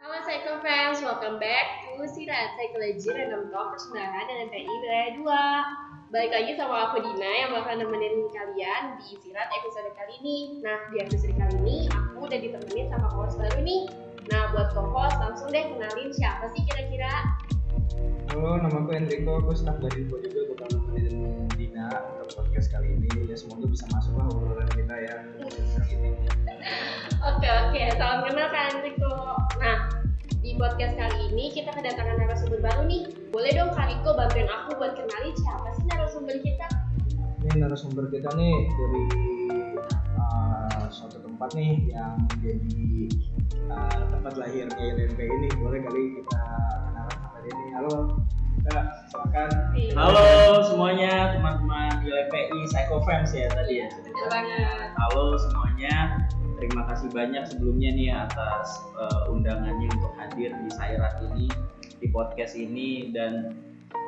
Halo Psycho fans, welcome back to Sirat Psychology Random Talk Persaudaraan dengan PI Wilayah 2 Balik lagi sama aku Dina yang bakal nemenin kalian di Sirat episode kali ini. Nah, di episode kali ini aku udah ditemenin sama host baru nih. Nah, buat co-host langsung deh kenalin siapa sih kira-kira? Halo, nama aku Enrico, aku staff dari Info juga bakal nemenin Dina untuk podcast kali ini. Ya semoga bisa masuk lah obrolan kita ya ini. Oke oke, salam kenal Kak Enrico. Nah, podcast kali ini kita kedatangan narasumber baru nih Boleh dong Kak Riko bantuin aku buat kenalin siapa sih narasumber kita? Ini narasumber kita nih dari uh, suatu tempat nih yang jadi uh, tempat lahirnya ILMP ini. Boleh kali kita kenalan sama dia nih. Halo, Kak, silakan. Halo semuanya teman-teman YPI Psycho Fans ya tadi ya. Betul banget Halo semuanya. Terima kasih banyak sebelumnya nih atas uh, undangannya untuk hadir di Sairat ini di podcast ini. Dan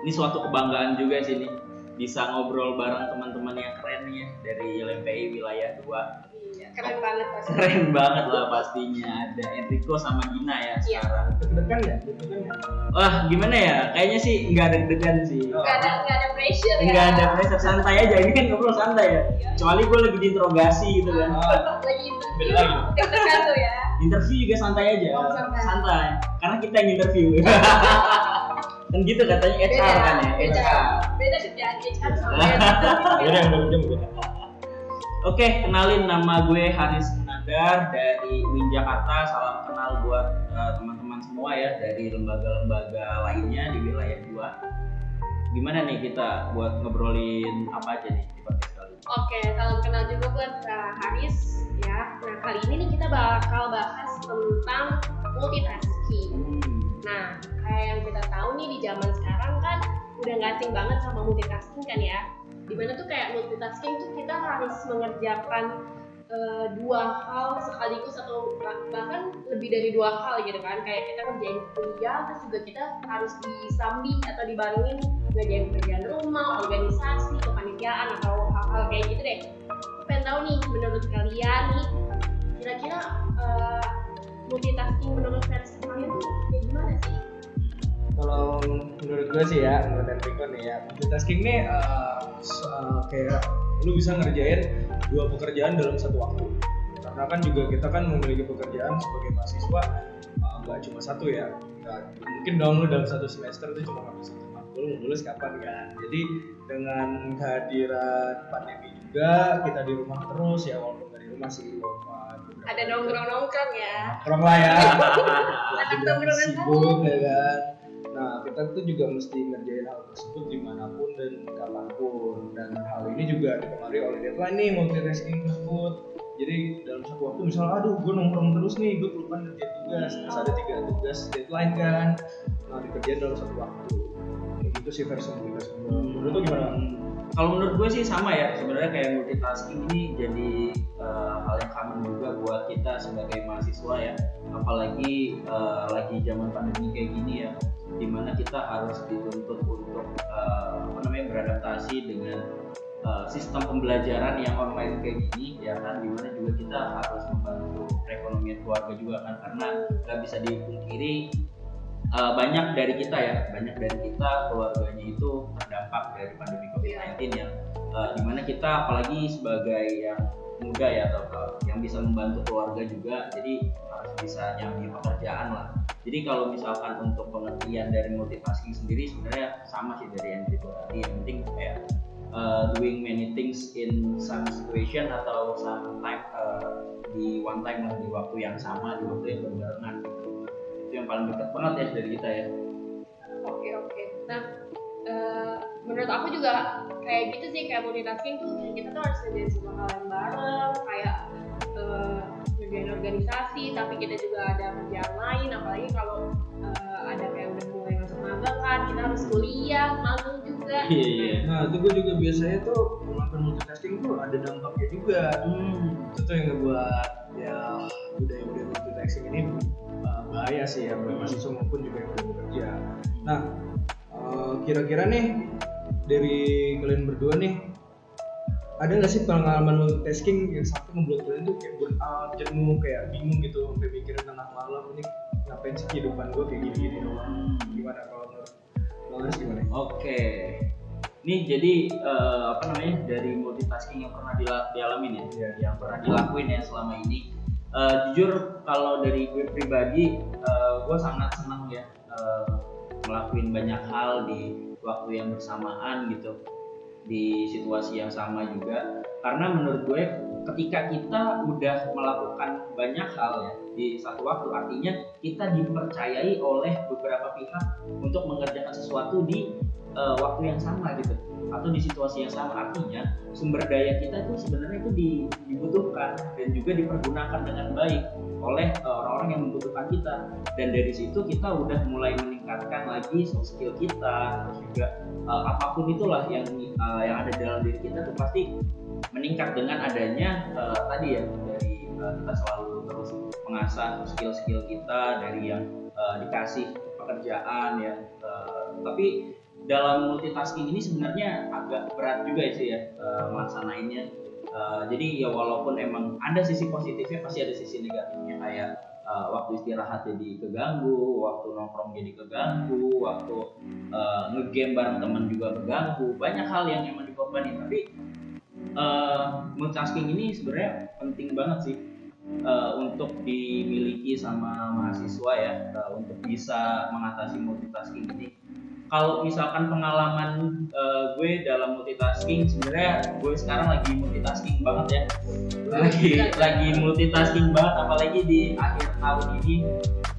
ini suatu kebanggaan juga sih nih bisa ngobrol bareng teman-teman yang keren nih ya dari YLMPI wilayah 2 Iya, keren banget pasti. Keren banget lah pastinya. Ada Enrico sama Gina ya Iya. sekarang. Deg-degan ya? Deg-degan ya? wah gimana ya? Kayaknya sih nggak ada degan sih. Oh. Gak ada, gak ada pressure ya? Nggak ada pressure. Santai aja. Ini kan ngobrol santai ya. Iya. kecuali gue lagi diinterogasi gitu kan. Oh, Lagi interview Beda lagi. Deg-degan tuh ya. Interview juga santai aja. Oh, santai. santai. Karena kita yang interview. Kan gitu katanya HR kan ya beda, HR beda kerjaan HR sama Beda. Yang jam beda. Oke kenalin nama gue Haris Nandar dari Win Jakarta salam kenal buat uh, teman-teman semua ya dari lembaga-lembaga lainnya di wilayah 2 gimana nih kita buat ngobrolin apa aja nih di podcast kali ini Oke, salam kenal juga buat Kak Haris ya. Nah kali ini nih kita bakal bahas tentang multitasking. Hmm. Nah kayak yang kita tahu nih di zaman sekarang kan udah nggak asing banget sama multitasking kan ya. Di mana tuh kayak multitasking tuh kita harus mengerjakan eh, dua hal sekaligus atau bah- bahkan lebih dari dua hal gitu kan. Kayak kita kerjain kuliah terus juga kita harus disambi atau dibarengin ngerjain kerjaan rumah, organisasi, kepanitiaan atau hal-hal kayak gitu deh. Aku pengen tahu nih menurut kalian nih kira-kira eh, multitasking menurut versi kalian tuh kayak gimana sih? Kalau menurut gue sih ya, menurut Enrico nih ya, multitasking nih uh, uh, kayak lu bisa ngerjain dua pekerjaan dalam satu waktu. Karena kan juga kita kan memiliki pekerjaan sebagai mahasiswa uh, nggak cuma satu ya. Nggak- mungkin dong lu dalam satu semester itu cuma ngambil satu matkul, mau lulus kapan kan? Jadi dengan kehadiran pandemi juga kita di rumah terus ya walaupun dari rumah sih walaupun Ada nongkrong-nongkrong ya. nongkrong lah ya Anak tongkrongan sibuk ya kan nah kita tuh juga mesti ngerjain hal tersebut di mana pun dan kapan pun. Dan hal ini juga dipengaruhi oleh deadline nih multitasking tersebut. Jadi dalam satu waktu misalnya aduh gue nongkrong terus nih gue lupa ngerjain tugas. Terus ada tiga tugas deadline kan nah dikerjain dalam satu waktu. Kayak gitu sih versi multitasking menurut lu gimana? Kalau menurut gue sih sama ya sebenarnya kayak multitasking ini jadi eh, hal yang common juga buat kita sebagai mahasiswa ya. Apalagi eh, lagi zaman pandemi kayak gini ya di mana kita harus dituntut untuk eh, apa namanya beradaptasi dengan eh, sistem pembelajaran yang online kayak gini ya kan? Di mana juga kita harus membantu perekonomian keluarga juga kan? Karena nggak bisa dipungkiri uh, banyak dari kita ya banyak dari kita keluarganya itu terdampak dari pandemi COVID-19 yang uh, di mana kita apalagi sebagai yang muda ya atau uh, yang bisa membantu keluarga juga jadi harus bisa nyambi pekerjaan lah. Jadi kalau misalkan untuk pengertian dari multitasking sendiri sebenarnya sama sih dari yang itu tadi. Yang penting kayak uh, doing many things in some situation atau some time uh, di one time lah di waktu yang sama di waktu yang berbarengan. Itu yang paling dekat banget ya dari kita ya. Oke oke. Nah eh, menurut aku juga kayak gitu sih kayak multitasking tuh kita tuh harus ngerjain semua hal yang bareng kayak ngerjain organisasi tapi kita juga ada kerjaan lain apalagi kalau eh, ada kayak udah mulai masuk magang kan kita harus kuliah magang juga. iya iya nah itu gue juga biasanya tuh melakukan multitasking tuh ada dampaknya juga hmm. itu tuh yang ngebuat ya budaya-budaya multitasking ini uh, bahaya sih ya buat mahasiswa maupun juga yang bekerja. Nah, uh, kira-kira nih dari kalian berdua nih ada nggak sih pengalaman multitasking yang sampai membuat kalian tuh kayak burn out, jenuh, kayak bingung gitu sampai mikirin tengah malam ini ngapain sih kehidupan gue kayak gini gini doang gimana kalau menurut Aris gimana Oke. Ini jadi eh, apa namanya dari multitasking yang pernah dialamin ya, Iya. yang pernah dilakuin ya selama ini. Eh, jujur kalau dari gue pribadi, eh, gue sangat senang ya eh, ngelakuin banyak hal di waktu yang bersamaan gitu, di situasi yang sama juga. Karena menurut gue ketika kita udah melakukan banyak hal ya di satu waktu, artinya kita dipercayai oleh beberapa pihak untuk mengerjakan sesuatu di uh, waktu yang sama gitu atau di situasi yang sama artinya sumber daya kita itu sebenarnya itu di- dibutuhkan dan juga dipergunakan dengan baik oleh uh, orang-orang yang membutuhkan kita. Dan dari situ kita udah mulai meningkatkan lagi soft skill kita terus juga uh, apa pun itulah yang uh, yang ada dalam diri kita tuh pasti meningkat dengan adanya uh, tadi ya dari uh, kita selalu terus mengasah skill-skill kita dari yang uh, dikasih pekerjaan ya Uh, tapi dalam multitasking ini sebenarnya agak berat juga sih ya uh, melaksanainnya Uh, jadi ya walaupun emang ada sisi positifnya pasti ada sisi negatifnya. Kayak uh, waktu istirahat jadi keganggu, waktu nongkrong jadi keganggu, waktu uh, ngegame bareng teman juga keganggu, banyak hal yang emang dikorbanin. Tapi uh, multitasking ini sebenarnya penting banget sih. Uh, untuk dimiliki sama mahasiswa ya. Uh, untuk bisa mengatasi multitasking ini. Kalau misalkan pengalaman uh, gue dalam multitasking, sebenarnya gue sekarang lagi multitasking banget ya, lagi lagi multitasking banget, apalagi di akhir tahun ini.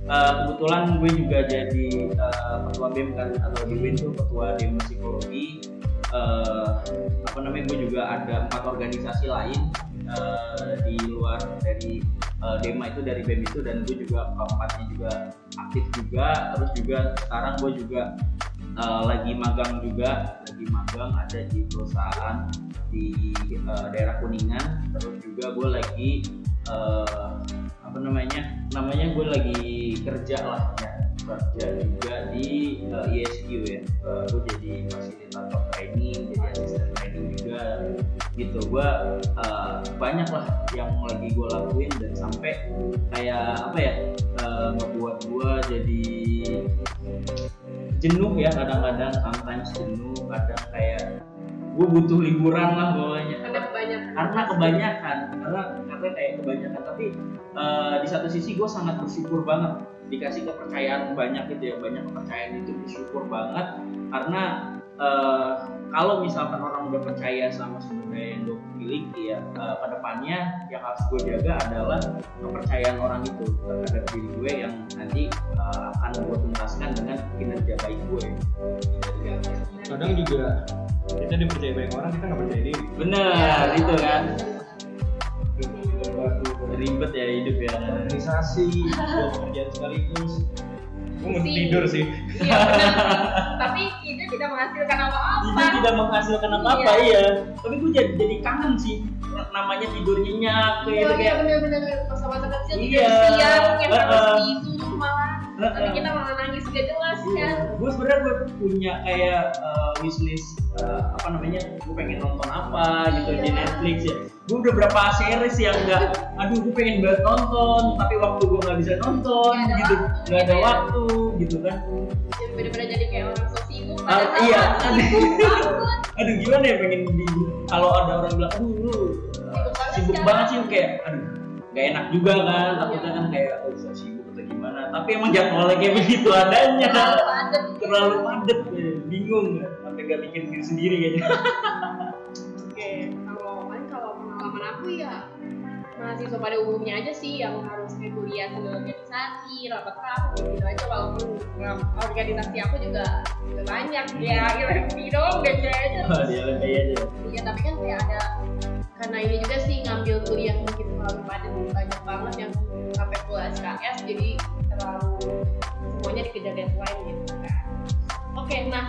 Uh, kebetulan gue juga jadi uh, ketua BEM kan atau di WIN tuh ketua demo psikologi. Uh, apa namanya gue juga ada empat organisasi lain uh, di luar dari Dema itu dari BEM itu dan gue juga keempatnya juga aktif juga. Terus juga sekarang gue juga uh, lagi magang juga lagi magang ada di perusahaan di uh, daerah Kuningan. Terus juga gue lagi uh, apa namanya namanya gue lagi kerja lah ya. Kerja juga di uh, ISQ ya. Uh, gue jadi fasilitator training jadi asisten training juga gitu. Gue uh, banyak lah yang lagi gue lakuin dan sampai kayak apa ya uh, ngebuat gue jadi jenuh ya kadang-kadang sometimes jenuh kadang kayak gue butuh liburan lah bawahnya karena kebanyakan. Karena kebanyakan karena karena kayak kebanyakan. Tapi eh, di satu sisi gue sangat bersyukur banget dikasih kepercayaan banyak gitu ya banyak kepercayaan itu bersyukur banget. Karena eh, kalau misalkan orang udah percaya sama sumber daya yang gue miliki ya eh, ke depannya yang harus gue jaga adalah kepercayaan orang itu terhadap diri gue yang nanti eh, akan gue tuntaskan dengan kinerja baik gue kadang juga kita dipercaya banyak orang kita nggak percaya diri. Bener itu kan. Ribet ya hidup ya. Organisasi dua pekerjaan sekaligus gue mau tidur sih iya benar tapi itu tidak menghasilkan apa-apa Itu tidak menghasilkan apa-apa iya. Tapi gue jadi, jadi kangen sih namanya tidur nyenyak kayak gitu Iya, kayak. bener-bener masa-masa kecil Iya. tidur siang yang harus Heeh. tidur terus malah tapi kita malah nangis gak jelas kan Gue sebenarnya gue punya kayak uh, wishlist uh, apa namanya gue pengen nonton apa gitu di Iya. Netflix ya. Gue udah berapa series yang enggak, aduh gue pengen banget nonton, tapi waktu gue nggak bisa nonton ada gitu, nggak ada gitu ya. waktu gitu kan. Bener-bener jadi kayak orang so sibuk Ah, padahal iya. sibuk banget Aduh gimana ya pengen di kalau ada orang bilang, aduh lu banget sibuk sekarang." banget sih kayak aduh gak enak juga kan takutnya kan kayak oh sibuk tapi emang jadwalnya kayak begitu adanya. Terlalu padat. Terlalu padat ya. bingung ya. sampai gak bikin diri sendiri kayaknya. Oke, kalau kan kalau pengalaman aku ya mahasiswa pada umumnya aja sih yang harus kayak kuliah di organisasi, rapat-rapat gitu aja. Walaupun organisasi aku juga juga banyak. Ya gitu dong gak aja. Wah, dia lebih aja. Iya tapi kan kayak ada karena ini juga sih ngambil kuliah mungkin terlalu padat banyak banget yang sampai full SKS jadi terlalu semuanya dikejar deadline gitu kan. Oke nah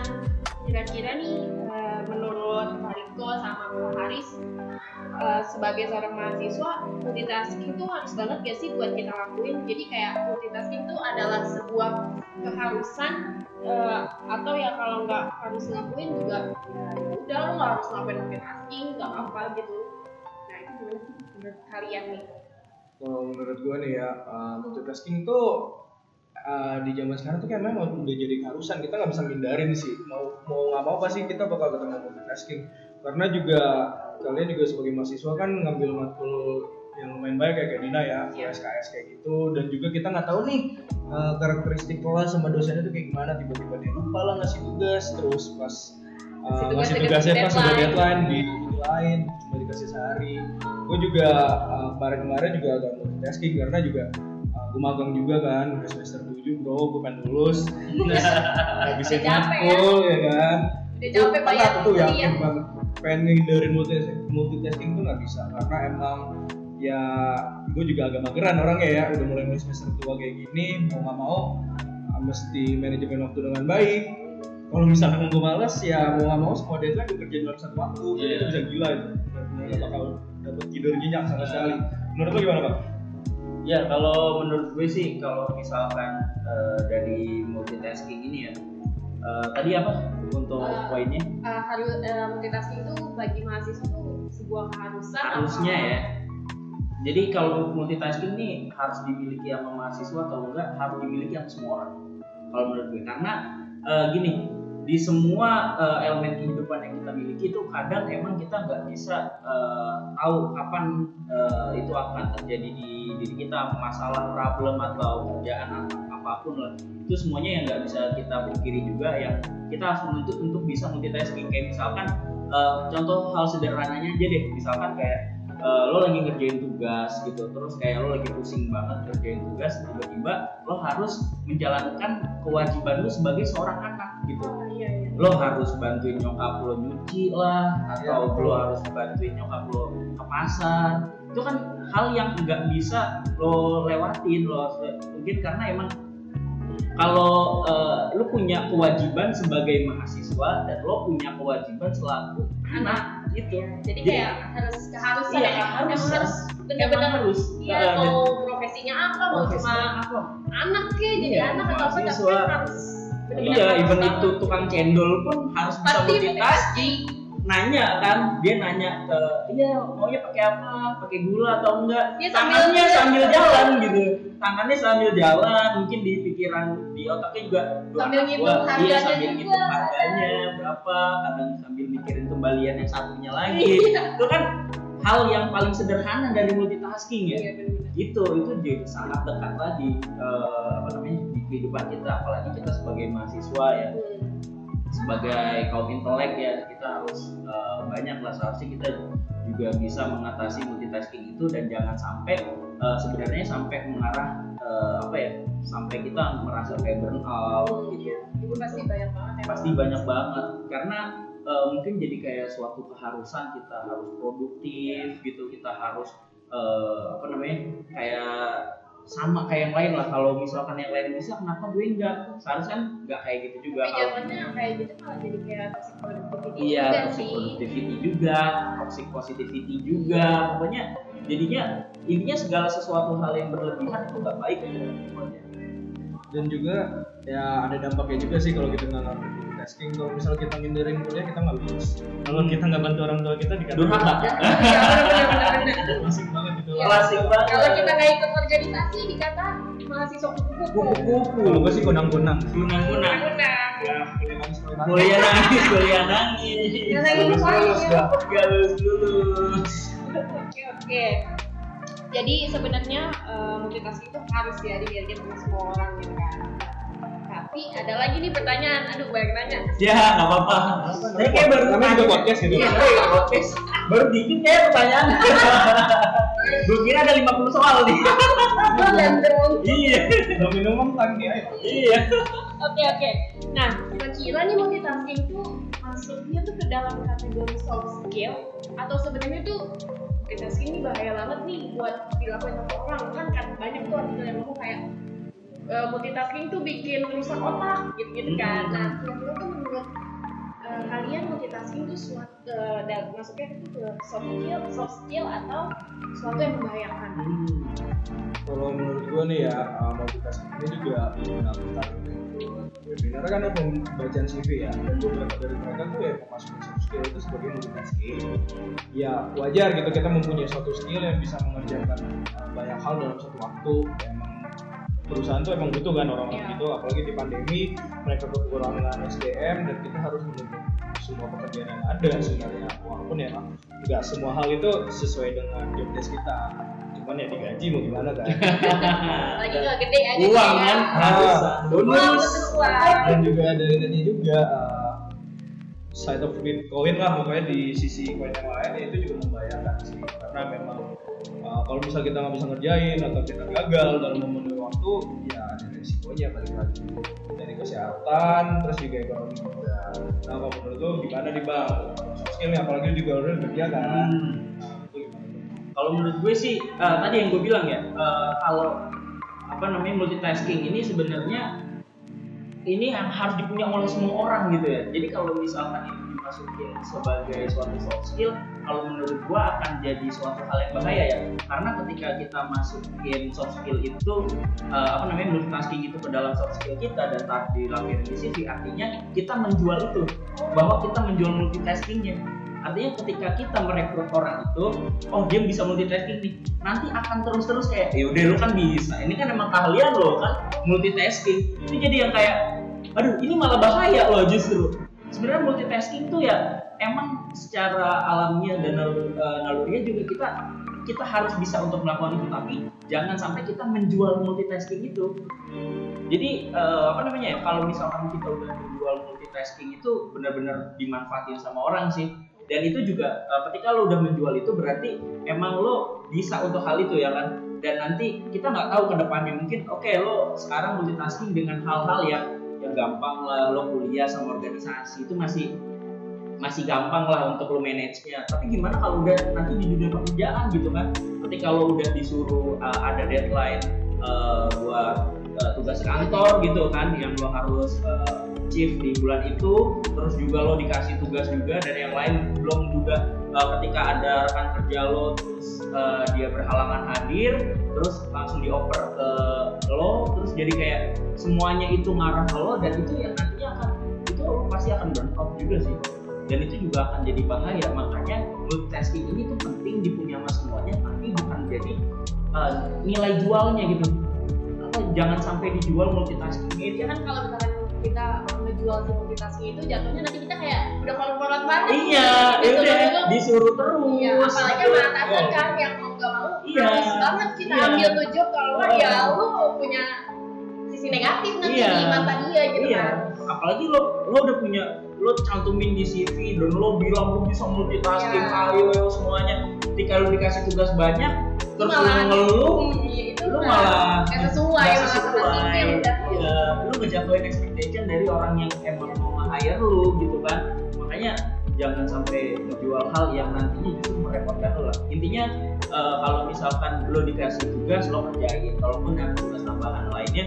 kira-kira nih eh, menurut Pak Riko sama Pak Haris eh, sebagai seorang mahasiswa multitasking tuh harus banget gak sih buat kita lakuin? Jadi kayak multitasking tuh adalah sebuah keharusan eh, atau ya kalau nggak harus ngelakuin juga ya udah lo nggak harus ngelakuin multitasking nggak apa gitu. Nah itu menurut kalian nih kalau menurut gue nih ya uh, multitasking tuh uh, di zaman sekarang tuh kayak memang udah jadi keharusan. Kita nggak bisa hindarin sih. Mau mau nggak mau pasti kita bakal ketemu multitasking. Karena juga kalian juga sebagai mahasiswa kan ngambil matkul yang lumayan baik kayak Dina ya, Iya. SKS kayak gitu. Dan juga kita nggak tahu nih uh, karakteristik kelas sama dosennya tuh kayak gimana. Tiba-tiba dia lupa lah ngasih tugas. Terus pas uh, Ngasih tugasnya pas udah deadline. di lain cuma dikasih sehari. Gue juga uh, kemarin-kemarin juga agak multitasking karena juga uh, gue magang juga kan udah semester 7 bro gue pengen lulus. Habisin capek ya. matkul ya kan? Udah capek berat tuh yakin banget pengen ngehindarin multi- multitasking tuh nggak bisa karena emang ya gue juga agak mageran orangnya ya. Udah mulai mulai semester tua kayak gini mau nggak mau mesti manajemen waktu dengan baik kalau misalkan gue males ya mau nggak mau semua deadline gue kerjain dalam satu waktu jadi Iya. itu bisa gila itu nggak bakal dapet tidur nyenyak sama sekali menurut lo gimana pak? Ya kalau menurut gue sih kalau misalkan eh, dari multitasking ini ya eh, tadi apa untuk Eh, poinnya Uh, harus uh, multitasking itu bagi mahasiswa tuh sebuah keharusan harusnya apa- ya. Jadi kalau multitasking ini harus dimiliki sama mahasiswa atau enggak harus dimiliki sama semua orang. Kalau menurut gue karena eh, gini di semua eh, elemen kehidupan yang kita miliki itu kadang emang kita nggak bisa eh, tahu kapan eh, itu akan terjadi di diri kita masalah problem atau kerjaan atau apa pun lah. Itu semuanya yang nggak bisa kita pungkiri juga yang kita harus menuntut untuk bisa multitasking kayak misalkan eh, contoh hal sederhananya aja deh. Misalkan kayak eh, lo lagi ngerjain tugas gitu terus kayak lo lagi pusing banget ngerjain tugas tiba-tiba lo harus menjalankan kewajiban lo sebagai seorang anak gitu. Lo harus bantuin nyokap lo nyuci lah atau Iya. lo harus bantuin nyokap lo ke pasar itu kan hal yang nggak bisa lo lewatin lo harus- mungkin karena emang kalau eh, lo punya kewajiban sebagai mahasiswa dan lo punya kewajiban selaku anak gitu Jadi Jadi- kayak harus keharusan Iya, ya. Emang harus emang benar-benar harus Iya, eh, mau profesinya apa, mau cuma apa anak ke jadi Iya, anak atau apa tapi mahasiswa. harus iya even itu tukang cendol pun harus bisa multitasking. nanya kan dia nanya ke iya maunya pakai apa? Pakai gula atau enggak? Sambil- tangannya sambil jalan gitu. Tangannya sambil jalan mungkin di pikiran di otaknya juga "Duh, Sambil ngitung gua." iya harganya sambil juga. ngitung harganya berapa? Kadang sambil mikirin kembalian yang satunya lagi. Iya. itu kan hal yang paling sederhana dari multitasking ya Iya, itu itu jadi sangat dekat lah di eh, apa namanya di kehidupan kita apalagi kita sebagai mahasiswa ya Hmm. sebagai kaum intelek ya kita harus eh, banyak lah seharusnya kita juga bisa mengatasi multitasking itu dan jangan sampai eh, sebenarnya sampai mengarah eh, apa ya sampai kita merasa kayak burnout gitu iya. Itu pasti banyak banget ya. pasti banyak banget karena eh, mungkin jadi kayak suatu keharusan kita harus produktif gitu kita harus eh, apa namanya kayak sama kayak yang lain lah. Kalau misalkan yang lain bisa kenapa gue enggak? Seharusnya kan enggak kayak gitu juga Tapi kayak gitu malah jadi kayak toxic productivity iya juga toxic sih. positivity juga toxic positivity juga. Pokoknya jadinya intinya segala sesuatu hal yang berlebihan itu nggak baik. Ya semuanya dan juga ya ada dampaknya juga sih kalau kita nggak ngerti multitasking kalau misalnya kita ngindarin kuliah kita nggak lulus kalau kita nggak bantu orang tua kita dikata durhaka Iya, benar-benar. klasik banget gitu Iya. klasik banget Kalau kita nggak ikut organisasi dikata mahasiswa kupu-kupu. kupu-kupu kalau gue sih kunang-kunang kunang-kunang ya kuliah nangis kuliah nangis. kuliah nangis Lulus, lulus, ya? Lulus Oke oke. Jadi sebenarnya eh, multitasking itu harus ya dimiliki sama semua orang gitu kan. Tapi ada lagi nih pertanyaan, aduh banyak nanya. ya nggak apa-apa. Saya kayak baru namanya juga podcast gitu Iya, kayak podcast. Baru dikit kayak pertanyaan. Gue kira ada 50 soal nih. Oh, iya. udah minum kan dia iya. Oke oke. Nah, kira-kira nih multitasking itu masuknya tuh ke dalam kategori soft skill atau sebenarnya tuh multitasking ini bahaya banget nih buat dilakuin sama orang. Kan kan banyak tuh artikel yang ngomong kayak eh, multitasking tuh bikin rusak otak gitu-gitu kan. Nah, kira-kira tuh menurut eh, kalian multitasking itu suatu eh, dan masuknya itu ke soft skill, soft skill atau sesuatu yang membahayakan? kalau menurut gue nih ya uh, multitasking ini juga mendaftar webinar. Kan ada pembacaan CV ya dan beberapa dari mereka tuh ya memasukin soft skill itu sebagai multitasking. Ya wajar gitu kita mempunyai suatu skill yang bisa mengerjakan uh, banyak hal dalam satu waktu emang perusahaan tuh emang butuh kan orang-orang Iya. gitu apalagi di pandemi mereka kekurangan SDM dan kita harus menunggu semua pekerjaan yang ada sebenarnya walaupun ya nggak semua hal itu sesuai dengan job desk kita. Cuman ya digaji mau gimana kan? Lagi nggak gede aja uang kan? Harus. bonus. Dan juga ada ini juga uh, side of Bitcoin lah pokoknya di sisi koin yang lain ya itu juga membayarkan sih. Karena memang uh, kalau misal kita nggak bisa ngerjain atau kita gagal dalam memenuhi waktu ya ada resikonya balik lagi. Dari kesehatan terus juga ekonomi juga. Nah kalau menurut lo gimana nih bang? Skill nih apalagi juga udah kerja kan? Hmm. nah, itu gimana? Kalau menurut gue sih eh, tadi yang gue bilang ya eh, kalau apa namanya multitasking ini sebenarnya ini yang harus dipunya oleh semua orang gitu ya. Jadi kalau misalkan itu dimasukin sebagai suatu soft skill kalau menurut gue akan jadi suatu hal yang bahaya ya. Karena ketika kita masukin soft skill itu eh, apa namanya multitasking itu ke dalam soft skill kita dan saat dilakukan di CV artinya kita menjual itu. Bahwa kita menjual multitaskingnya. Artinya ketika kita merekrut orang itu oh dia bisa multitasking nih. Nanti akan terus-terus kayak ya udah lu kan bisa. Ini kan emang keahlian lo kan. Multitasking. Ini jadi yang kayak aduh ini malah bahaya loh justru sebenarnya multitasking tuh ya emang secara alamiah dan nalur, eh, naluriah juga kita kita harus bisa untuk melakukan itu tapi jangan sampai kita menjual multitasking itu. Jadi eh, apa namanya ya kalau misalkan kita udah menjual multitasking itu benar-benar dimanfaatin sama orang sih. Dan itu juga eh, ketika lo udah menjual itu berarti emang lo bisa untuk hal itu ya kan? Dan nanti kita nggak tahu ke depannya mungkin oke lo sekarang multitasking dengan hal-hal yang yang gampang lah lo kuliah sama organisasi itu masih masih gampang lah untuk lo manage-nya tapi gimana kalau udah nanti di dunia pekerjaan gitu kan? Ketika lo udah disuruh uh, ada deadline uh, buat uh, tugas kantor gitu kan yang lo harus uh, achieve di bulan itu terus juga lo dikasih tugas juga dan yang lain belum juga uh, ketika ada rekan kerja lo terus uh, dia berhalangan hadir terus langsung dioper ke lo terus jadi kayak semuanya itu ngarah ke lo dan itu yang nantinya akan itu pasti akan burn out juga sih dan itu juga akan jadi bahaya. Makanya multitasking ini tuh penting dipunya sama semuanya tapi bukan jadi uh, nilai jualnya gitu. Jangan sampai dijual multitasking. Itu ya kan kalau misalkan kita menjual multitasking itu jatuhnya nanti kita kayak udah kolot-kolot banget iya ya Gitu, udah disuruh terus Iya, apalagi sama atasan kan yang mau gak mau Iya. banget kita Iya. ambil tuh job kalau Oh. ya lu punya sisi negatif nanti Iya. di mata dia gitu iya kan apalagi lo lo udah punya lo cantumin di CV dan lo bilang lo bisa multitasking Iya. ayo semuanya ketika lo dikasih tugas banyak terus lo Malah- ngeluh Iya, itu lu udah malah nggak sesuai nggak malah sama sesuai. CV Iya, lu ngejatuhin expectation dari orang yang emang mau nge-hire lu gitu kan. Makanya jangan sampai menjual hal yang nantinya justru merepotkan lo lah. Intinya eh, kalau misalkan lo dikasih tugas lo kerjain. Kalaupun ada tugas tambahan lainnya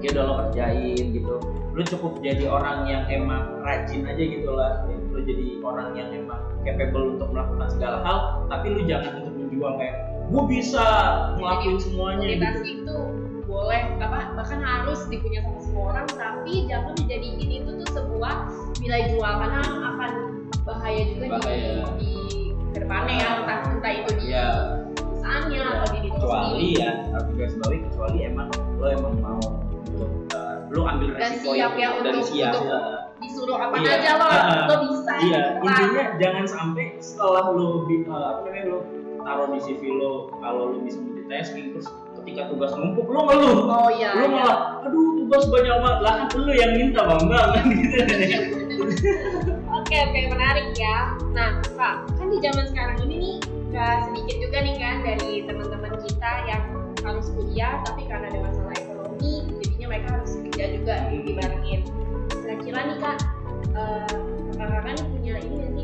ya udah lo kerjain gitu. Lu cukup jadi orang yang emang rajin aja gitu lah. Lu jadi orang yang emang capable untuk melakukan segala hal tapi lu jangan untuk kayak gue bisa ngelakuin semuanya gitu tuh boleh apa bahkan harus dipunya sama semua orang tapi jangan dijadiin itu tuh sebuah nilai jual karena akan bahaya juga Bahaya. di, di ke depannya ya entah entah itu di Iya. perusahaannya atau di diri kecuali sendiri ya harus garis bawahi kecuali emang lo emang mau untuk uh, lo ambil Dan resiko siap itu ya dan untuk- siap untuk ya. disuruh apa Iya. aja lo Ah, lo bisa iya gitu intinya jangan sampai setelah lo uh, apa namanya lo taruh di CV lo kalau lo bisa multitasking terus ketika tugas numpuk lo ngeluh oh iya lo iya. malah aduh tugas banyak banget lah kan lo yang minta bang bang kan gitu Oke oke menarik ya. Nah kak kan di zaman sekarang ini nih gak sedikit juga nih kan dari teman-teman kita yang harus kuliah tapi karena ada masalah ekonomi jadinya mereka harus kerja juga dibarengin. Kira-kira nih kak eh, kakak-kakak nih punya ini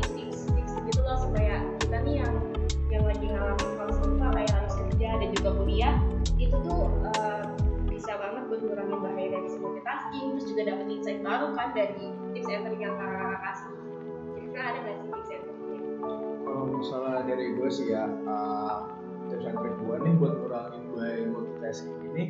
multitasking terus juga dapet insight baru kan dari tips and trick yang kakak kasih. Kira-kira ada nggak sih tips and trick? Kalau misalnya dari gue sih ya uh, tips and trick gue nih buat ngurangin gue multitasking ini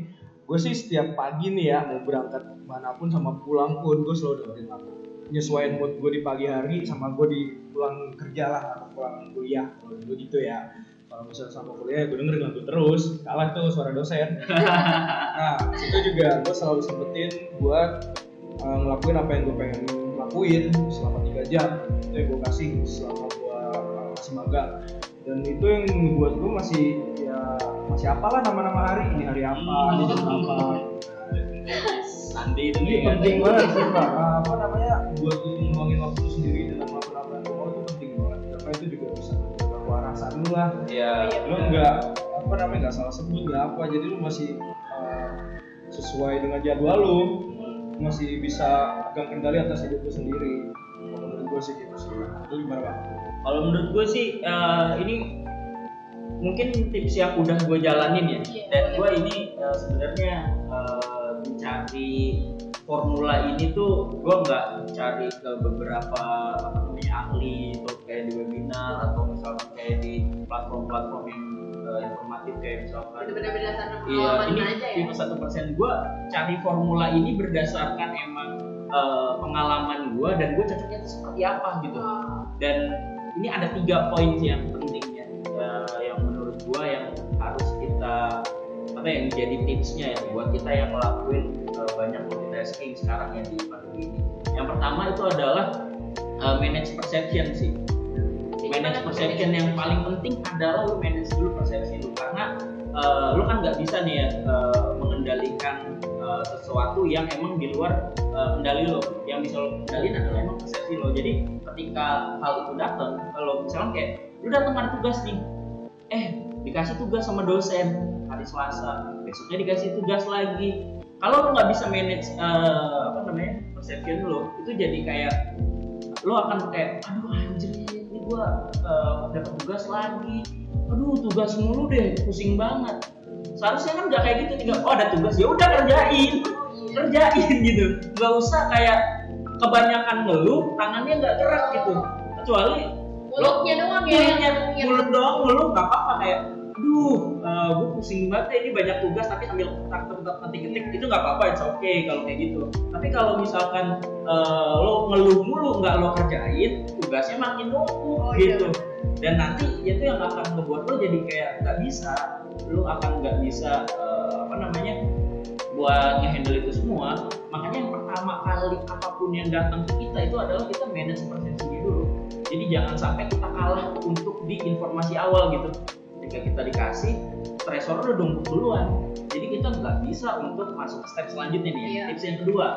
gue sih setiap pagi nih ya mau berangkat mana pun sama pulang pun gue selalu dengerin lagu nyesuaiin mood gue di pagi hari sama gue di pulang kerja lah atau pulang kuliah dulu gitu ya kalau misalnya sama kuliah gue dengerin lagu terus. Kalah tuh suara dosen. Nah itu juga gue selalu sempetin buat uh, ngelakuin apa yang gue pengen lakuin selama tiga jam. Itu yang gue kasih selama gue uh, masih magang. Dan itu yang membuat gue masih ya masih apalah nama-nama hari. Ini hari apa? Ini jam apa? Sandi itu ini ya. penting banget sih pak. Uh, apa namanya? Buat lu ngeluangin waktu sendiri dengan melakukan apa yang lu mau itu penting banget. Karena itu juga bisa kewarasan lu lah Iya. lu nggak apa namanya nggak salah sebut nggak apa jadi lu masih uh, sesuai dengan jadwal lu lu masih bisa pegang kendali atas hidup lu sendiri kalau menurut gue sih gitu sih lu gimana bang? Kalau menurut gue sih eh, ini mungkin tips yang udah gue jalanin ya. Iya. Dan gue ini eh, sebenarnya eh, mencari formula ini tuh gue nggak cari ke beberapa apa namanya ahli atau kayak di webinar atau misalnya kayak di platform-platform yang eh, informatif kayak misalkan benar-benar berdasarkan Iya, ini aja ya cuma satu persen. Gue cari formula ini berdasarkan emang eh, pengalaman gue dan gue cocoknya itu seperti apa gitu. Wah, Dan ini ada tiga poin sih yang pentingnya, eh, yang menurut gue yang harus kita apa yang jadi tipsnya ya buat kita yang ngelakuin eh, banyak multitasking sekarang ya di pandemi ini. Yang pertama itu adalah eh, manage perception sih. Manage perception yang paling penting adalah lu manage dulu persepsi lu. Karena uh, lu kan nggak bisa nih ya uh, mengendalikan uh, sesuatu yang emang di luar uh, kendali lo yang bisa lo kendalin adalah emang persepsi lo jadi ketika hal itu datang kalau misalnya kayak lu datang ada tugas nih. Eh dikasih tugas sama dosen hari Selasa. Besoknya dikasih tugas lagi kalau lu nggak bisa manage uh, apa namanya perception lo itu jadi kayak lo akan kayak aduh anjir ini gua uh, dapat tugas lagi. Aduh tugas mulu deh pusing banget. Seharusnya kan nggak kayak gitu tinggal oh ada tugas. Ya udah kerjain. Kerjain gitu. Nggak usah kayak kebanyakan ngeluh tangannya nggak gerak gitu. Kecuali mulutnya doang ya mulutnya mulut doang ngeluh nggak apa-apa kayak aduh uh, gue pusing banget ya ini banyak tugas tapi sambil tak ketik-ketik itu nggak apa-apa it's okay kalau kayak gitu. Tapi kalau misalkan uh, lo ngeluh mulu nggak lo kerjain tugasnya makin numpuk Oh, iya. gitu. Dan nanti itu yang akan membuat lo jadi kayak nggak bisa lo akan nggak bisa uh, apa namanya buat ngehandle itu semua. Makanya yang pertama kali apa pun yang datang ke kita itu adalah kita manage persepsinya dulu. Jadi jangan sampai kita kalah untuk di informasi awal gitu ketika kita dikasih stressor udah numpuk duluan. Jadi kita nggak bisa untuk masuk ke step selanjutnya nih Iya. tips yang kedua.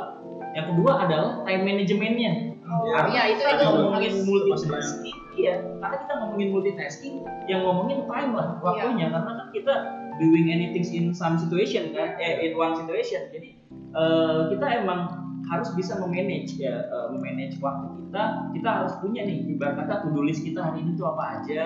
Yang kedua adalah time managementnya. Oh, Karena iya, itu- kita itu ngomongin multitasking iya karena kita ngomongin multitasking yang ngomongin time lah waktunya. Karena kan kita doing anything in some situation kan? Eh in one situation. Jadi eh, kita emang harus bisa memanage ya eh, memanage waktu kita. Kita harus punya nih ibarat kata to do list kita hari ini tuh apa aja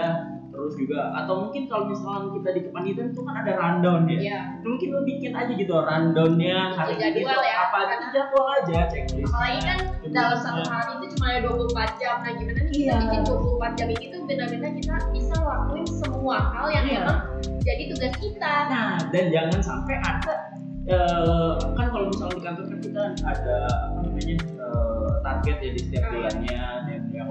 terus juga atau mungkin kalau misalnya kita di kepanitiaan itu kan ada rundown ya Iya. mungkin lo bikin aja gitu rundownnya hari ini jadwal ya, apa aja jadwal aja checklist apalagi kan dalam satu hari itu cuma ada 24 jam nah gimana nih kita Iya. bikin 24 jam ini tuh benar-benar kita bisa lakuin semua hal yang Iya. emang jadi tugas kita Nah, dan jangan sampai ada eh, kan kalau misalnya di kantor kan kita ada apa namanya eh, target ya di setiap bulannya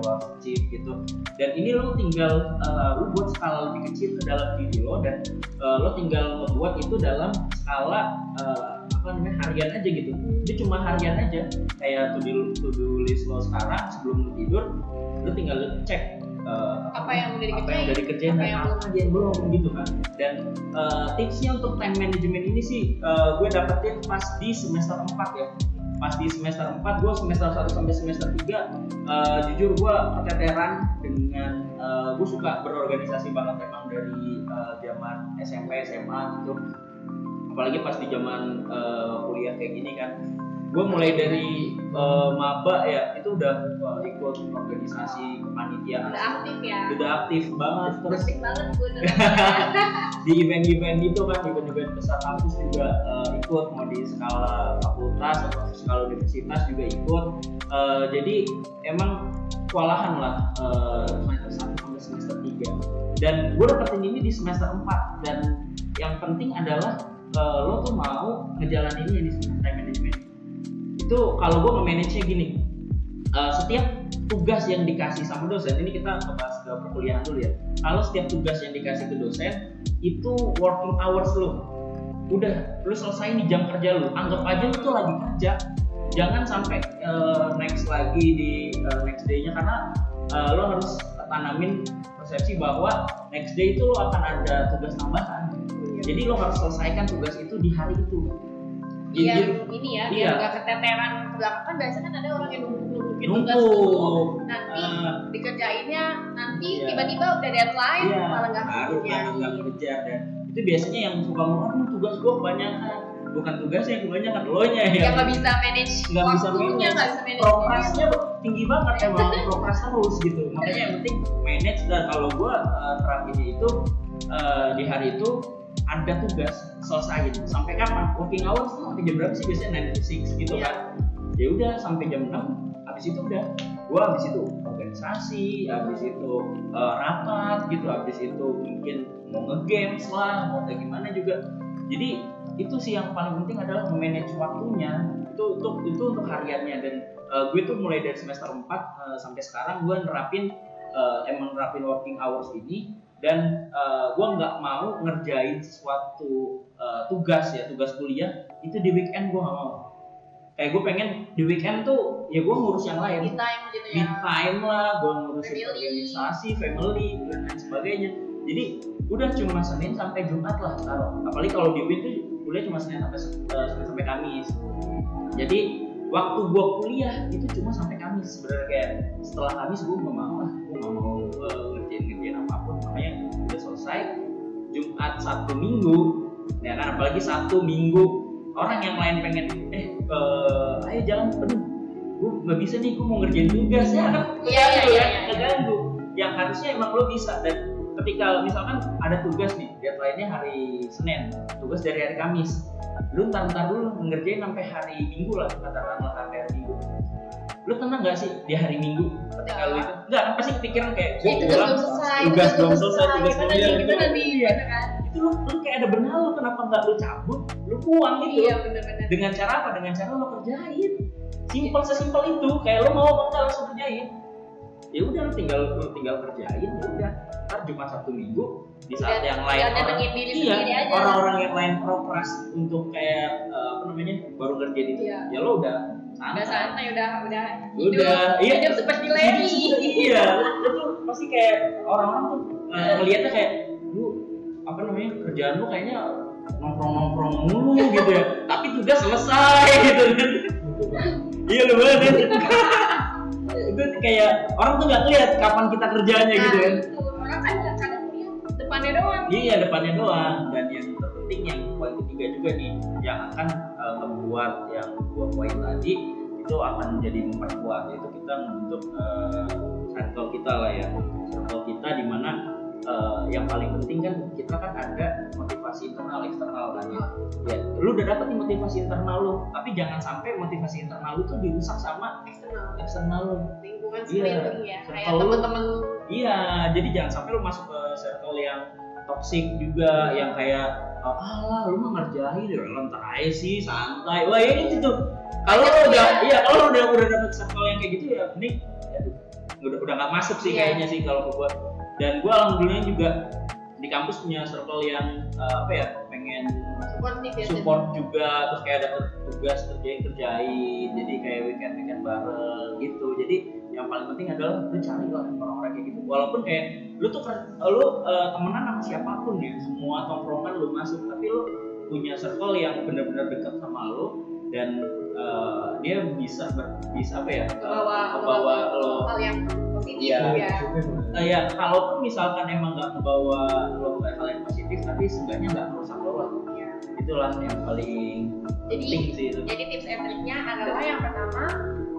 yang harus achieve gitu. Dan ini lo tinggal eh, lo buat skala lebih kecil ke dalam diri lo dan eh, lo tinggal ngebuat itu dalam skala eh, apa namanya harian aja gitu. Itu cuma harian aja. Kayak to do, to do list lo sekarang sebelum lo tidur lo tinggal cek eh, apa yang udah apa yang dikerjain? udah dikerjain apa yang apa aja yang belum gitu kan. Dan uh, tipsnya untuk time management ini sih uh, gue dapetin pas di semester 4 ya pas di semester 4 gue semester 1 sampai semester 3 uh, jujur gue keteteran dengan uh, gue suka berorganisasi banget emang dari uh, zaman SMP SMA gitu. Apalagi pas di zaman uh, kuliah kayak gini kan gue mulai dari uh, maba ya itu udah uh, ikut organisasi kepanitiaan. Udah aktif ya? Udah aktif banget terus asik banget gue di event-event itu kan event-event besar kampus juga eh, ikut mau di skala fakultas atau skala universitas juga ikut. Eh, jadi emang kewalahan lah eh, semester 1 sampai semester 3 dan gue dapetin ini di semester 4 dan yang penting adalah eh, lo tuh mau ngejalaninnya di semester time management itu kalau gue nge-manage nya gini. Uh, setiap tugas yang dikasih sama dosen ini kita bahas ke perkuliahan dulu ya. Kalau setiap tugas yang dikasih ke dosen itu working hours lu. Udah lu selesai di jam kerja lu. Anggap aja lu tuh lagi kerja. Jangan sampai uh, next lagi di uh, next day-nya. Karena uh, lo harus tanamin persepsi bahwa next day itu lo akan ada tugas tambahan. Jadi lo harus selesaikan tugas itu di hari itu biar ini ya iya. biar nggak keteteran ke belakang. Kan biasanya kan ada orang yang numpuk numpukin tugas dulu nanti uh, dikerjainnya nanti Iya. tiba-tiba udah deadline Iya, malah nggak baru kerja. nggak kerja dan itu biasanya yang suka ngomong "Aduh, tugas gue kebanyakan. Bukan tugasnya yang kebanyakan lo nya yang ya nggak bisa manage nggak bisa waktunya manage. nggak bisa manage progresnya tinggi banget emang progres terus gitu. Makanya yang penting manage dan kalau gue uh, terapinnya itu uh, di hari itu ada tugas selesaiin. Sampai kapan? Working hours tuh sampai jam berapa sih? Biasanya 9 to 6 gitu Iya. kan. Ya udah sampai jam 6 habis itu udah. Gua habis itu organisasi habis itu uh, rapat gitu habis itu mungkin mau nge-games lah mau kayak gimana juga. Jadi itu sih yang paling penting adalah manage waktunya. Itu untuk itu untuk hariannya. Dan uh, gue tuh mulai dari semester 4 uh, sampai sekarang gue nerapin uh, emang nerapin working hours ini dan uh, gue nggak mau ngerjain sesuatu uh, tugas ya tugas kuliah itu di weekend gue nggak mau. Kayak gue pengen di weekend tuh ya gue ngurus yang lain. Me time gitu ya. Time lah gue ngurusin Family. organisasi family dan lain sebagainya. Jadi udah cuma senin sampai jumat lah taruh. Apalagi kalau di week tuh kuliah cuma senin sampai uh, senin sampai kamis. Jadi waktu gue kuliah itu cuma sampai kamis. Sebenarnya kayak setelah kamis gue nggak mau lah. Gue nggak mau uh, selesai jumat sabtu minggu ya kan? Apalagi sabtu minggu. Orang yang lain pengen eh uh, ayo jalan aduh gue nggak bisa nih gue mau ngerjain tugas. Ya kan? Iya, iya, iya, ya. iya. keganggu. Yang harusnya emang lo bisa. Dan ketika misalkan ada tugas nih deadline-nya hari Senin tugas dari hari Kamis lu ntar ntar dulu ngerjain sampai hari Minggu lah katakanlah sampai hari Minggu. Lu tenang gak sih di hari Minggu? Ketika lu itu enggak kan pasti kepikiran kayak Ya, gua tugas pulang, tugas belum selesai tugas belum Iya. gitu kan? Itu lu, lu kayak ada benal lu kenapa nggak lu cabut? Lu buang gitu iya dengan cara apa? Dengan cara lo kerjain. Simpel sesimpel itu. Kayak lo mau apa enggak langsung kerjain. Ya udah lu tinggal lu tinggal kerjain ya udah. Ntar Jumat Sabtu Minggu di saat Tinggal- yang lain orang iya orang-orang yang lain progres untuk kayak eh, apa namanya baru ngerjain itu. Iya. ya lo udah udah santai santai udah. Udah. Udah iya. hidup seperti Larry iya. Itu pasti kayak orang-orang tuh eh, ngelihatnya kayak lu apa namanya kerjaan lu kayaknya nongkrong nongkrong mulu gitu ya. Tapi tugas selesai gitu. Kan iya lu banget itu kayak orang tuh nggak ngeliat kapan kita kerjanya gitu kan Nah, itu. orang kan kadang lihat depannya doang. Iya depannya doang. Dan yang terpenting yang poin ketiga juga nih yang akan eh, membuat yang dua poin tadi itu akan menjadi memperkuat yaitu kita membentuk eh, circle kita lah ya. Circle kita di mana eh, yang paling penting kan kita kan ada motivasi internal eksternal kan ya. Ya lu udah dapet nih motivasi internal lu tapi jangan sampai motivasi internal lu tuh dirusak sama eksternal. eksternal lu. Lingkungan Iya. sekeliling ya kayak teman-teman Iya, jadi jangan sampai lu masuk ke circle yang toxic juga, yang kayak "Ah, alah lu mah ngerjain ya lantar aja sih santai. Wah ya itu tuh. Kalau lu udah, iya kalau lu udah udah dapet circle yang kayak gitu ya, mending aduh, udah udah nggak masuk sih Iya. kayaknya sih kalau gua. Dan gua alhamdulillah juga di kampus punya circle yang eh, apa ya, pengen supportif ya support juga terus kayak ada tugas kerjain kerjain jadi kayak weekend weekend bareng gitu jadi yang paling penting adalah lu cari lah orang-orang kayak gitu. Walaupun kayak lu tuh lu eh, temenan sama siapa pun ya. Semua tongkrongan lu masuk tapi lu punya circle yang benar-benar dekat sama lu dan eh, dia bisa ber- bisa apa ya eh, bawa membawa lo hal yang positif Iya. ya Eh, ya kalaupun misalkan emang nggak membawa lo ke hal yang positif tapi seenggaknya nggak merusak lo lah. Iya. itulah yang paling jadi penting sih itu. jadi tips and triknya adalah yang pertama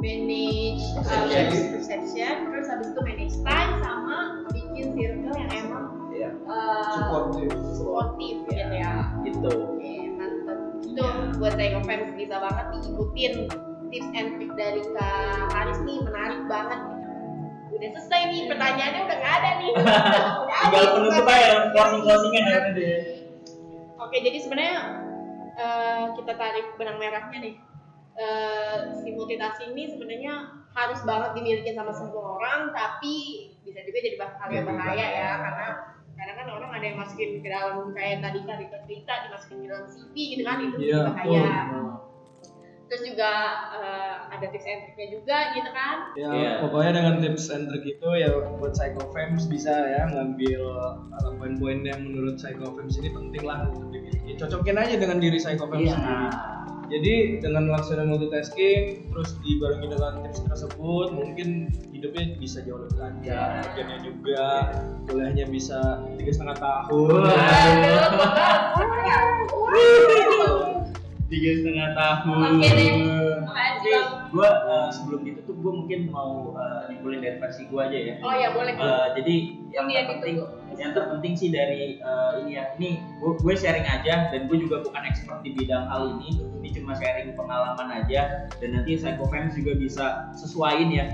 manage uh, Perception. perception terus habis itu manage time sama bikin circle yang emang Iya. uh, Supportive. supportif gitu ya gitu Oke, mantep. Itu Iya. buat saya fans bisa banget diikutin tips and trick dari Kak Haris nih menarik banget. Udah selesai nih pertanyaannya udah nggak ada nih. Udah tinggal penutup aja closing closingan ya nanti Oke, jadi sebenarnya eh, kita tarik benang merahnya nih. Eh, si multitasking ini sebenarnya harus banget dimiliki sama semua orang tapi bisa juga jadi hal yang bahaya bahaya. ya karena kadang kan orang ada yang masukin ke dalam kayak tadi kali cerita dimasukin ke dalam CV gitu kan itu jadi bahaya betul. terus juga eh, ada tips and triknya juga gitu kan Ya, Iya. pokoknya dengan tips and trick itu ya buat psychofems bisa ya ngambil uh, poin-poin yang menurut psychofems ini penting lah untuk dimiliki. Cocokin aja dengan diri psychofems Iya. sendiri. Jadi dengan melaksanakan multitasking terus dibarengi dengan tips tersebut mungkin hidupnya bisa jauh lebih lancar, kerjanya juga, kuliahnya bisa tiga setengah tahun. tiga setengah tahun. Tapi gue sebelum ditutup gue mungkin mau uh, nyimpulin dari versi gue aja ya. Oh ya boleh. Uh, jadi yang Iya, terpenting. Yang terpenting sih dari uh, ini ya. Ini gue, sharing aja dan gue juga bukan expert di bidang hal ini. Ini cuma sharing pengalaman aja dan nanti psychofans juga bisa sesuaiin ya.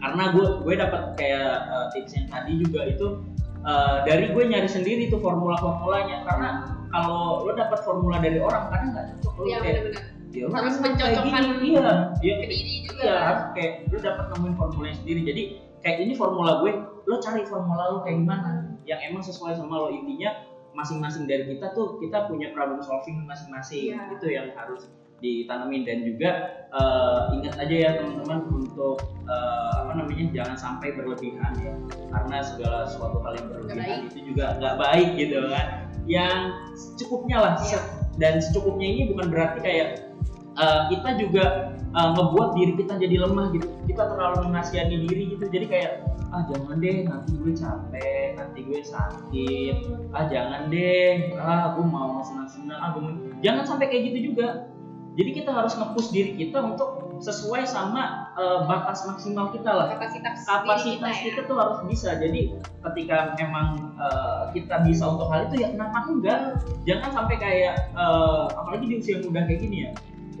Karena gue gue dapat kayak uh, tips yang tadi juga itu uh, dari gue nyari sendiri tuh formula formulanya karena kalau lo dapat formula dari orang kadang nggak cocok lo iya kayak benar-benar ya lo Harus mencocokkan gini. iya iya. ke diri juga. Iya, kan harus kayak lu dapat nemuin formulanya sendiri. Jadi kayak ini formula gue, lo cari formula lo kayak gimana yang emang sesuai sama lo intinya masing-masing dari kita tuh kita punya problem solving masing-masing Iya. itu yang harus ditanamin. Dan juga eh, ingat aja ya teman-teman untuk eh, apa namanya jangan sampai berlebihan ya. Karena segala suatu hal yang berlebihan itu juga nggak baik gitu kan. Yang secukupnya lah Iya. dan secukupnya ini bukan berarti kayak eh, kita juga uh, ngebuat diri kita jadi lemah gitu. Kita terlalu mengasihani diri gitu. Jadi kayak ah jangan deh nanti gue capek nanti gue sakit. Ah jangan deh. Ah gue mau senang-senang. Ah gue mau- jangan sampai kayak gitu juga. Jadi kita harus nge-push diri kita untuk sesuai sama uh, batas maksimal kita lah. Kapasitas, kapasitas kita, kita, tuh harus bisa. Jadi ketika memang uh, kita bisa untuk hal itu ya kenapa enggak? Jangan sampai kayak uh, apalagi di usia muda kayak gini ya.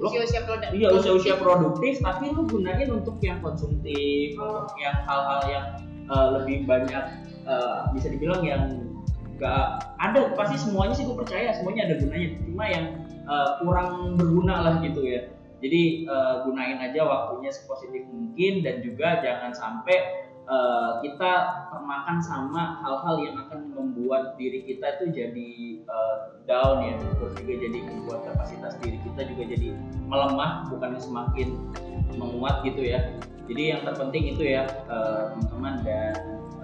Ya lo usia-usia produk Iya usia-usia produktif. tapi lu gunain untuk yang konsumtif, untuk yang hal-hal yang uh, lebih banyak uh, bisa dibilang yang gak ada pasti semuanya sih gue percaya semuanya ada gunanya. Cuma yang uh, kurang berguna lah gitu ya. Jadi uh, gunain aja waktunya sepositif mungkin dan juga jangan sampai uh, kita termakan sama hal-hal yang akan membuat diri kita itu jadi uh, down ya. Terus juga jadi membuat kapasitas diri kita juga jadi melemah bukannya semakin menguat gitu ya. Jadi yang terpenting itu ya eh, teman-teman dan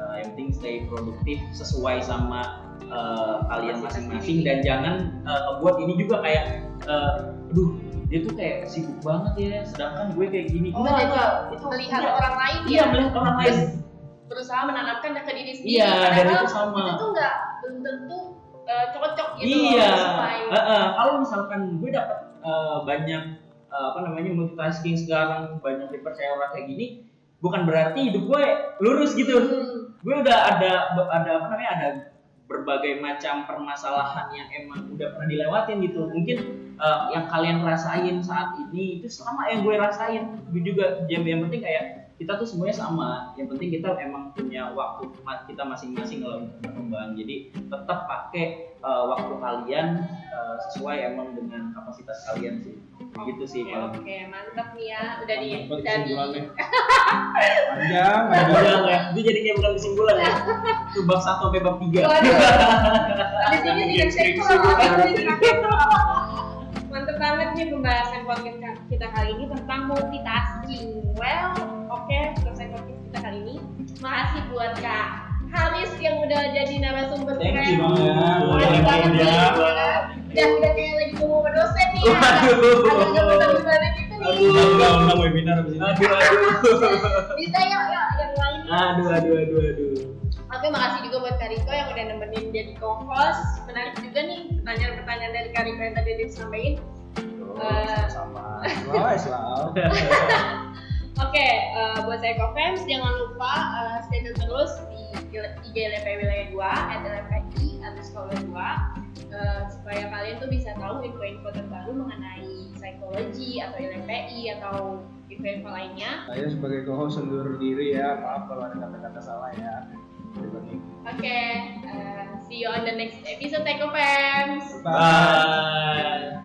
eh, yang penting stay produktif sesuai sama eh, kalian masing-masing dan jangan eh, buat ini juga kayak eh, aduh dia tuh kayak sibuk banget ya sedangkan gue kayak gini Oh, Enggak, jadi enggak. itu melihat enggak. orang lain iya ya melihat orang lain berusaha menanamkan ke diri sendiri iya dan padahal itu sama itu tuh nggak belum tentu eh, cocok gitu iya loh. Eh, eh, kalau misalkan gue dapat eh, banyak eh, apa namanya multitasking sekarang banyak dipercaya orang kayak gini bukan berarti hidup gue lurus gitu Hmm. Gue udah ada ada apa namanya ada berbagai macam permasalahan yang emang udah pernah dilewatin gitu. Mungkin eh, yang kalian rasain saat ini itu sama yang gue rasain. Gue juga yang, yang penting kayak kita tuh semuanya sama yang penting kita emang punya waktu kita masing-masing kalau untuk berkembang jadi tetap pakai eh, waktu kalian eh, sesuai emang dengan kapasitas kalian sih gitu sih Oke, kalau oke, mantap nih ya. Udah di, udah di. Panjang, panjang. Ya, itu jadi kayak bukan kesimpulan ya. Itu bab satu sampai bab tiga. Waduh. Habis ini Nanti tidak skripsi nih pembahasan podcast kita kali ini tentang multitasking. Well, oke, selesai podcast kita kali ini. Makasih buat Kak Haris yang udah jadi narasumber Thank keren. you banget. Thank banget you, nih. ya. Udah, udah kayak lagi ngomong sama dosen nih. Waduh. Agak benar-benar gitu nih. Aduh. Undang, undang webinar abis ini. Aduh, aduh. Bisa yuk, yuk, yang lain. Aduh, aduh, aduh, aduh. Oke, makasih juga buat Kak Riko yang udah nemenin jadi co-host. Menarik juga nih pertanyaan-pertanyaan dari Kak Riko yang tadi disampaikan. Sama selalu. Oke, eh, buat saya co-fans jangan lupa eh, stay tune terus di IG LP Wilayah 2 at LPI underscore 2 eh, supaya kalian tuh bisa tahu info-info terbaru mengenai psikologi atau LPI atau info-info lainnya. Saya sebagai co-host undur diri ya. Maaf kalau ada kata-kata salah ya. Oke, eh, see you on the next episode Fans. Bye. Bye.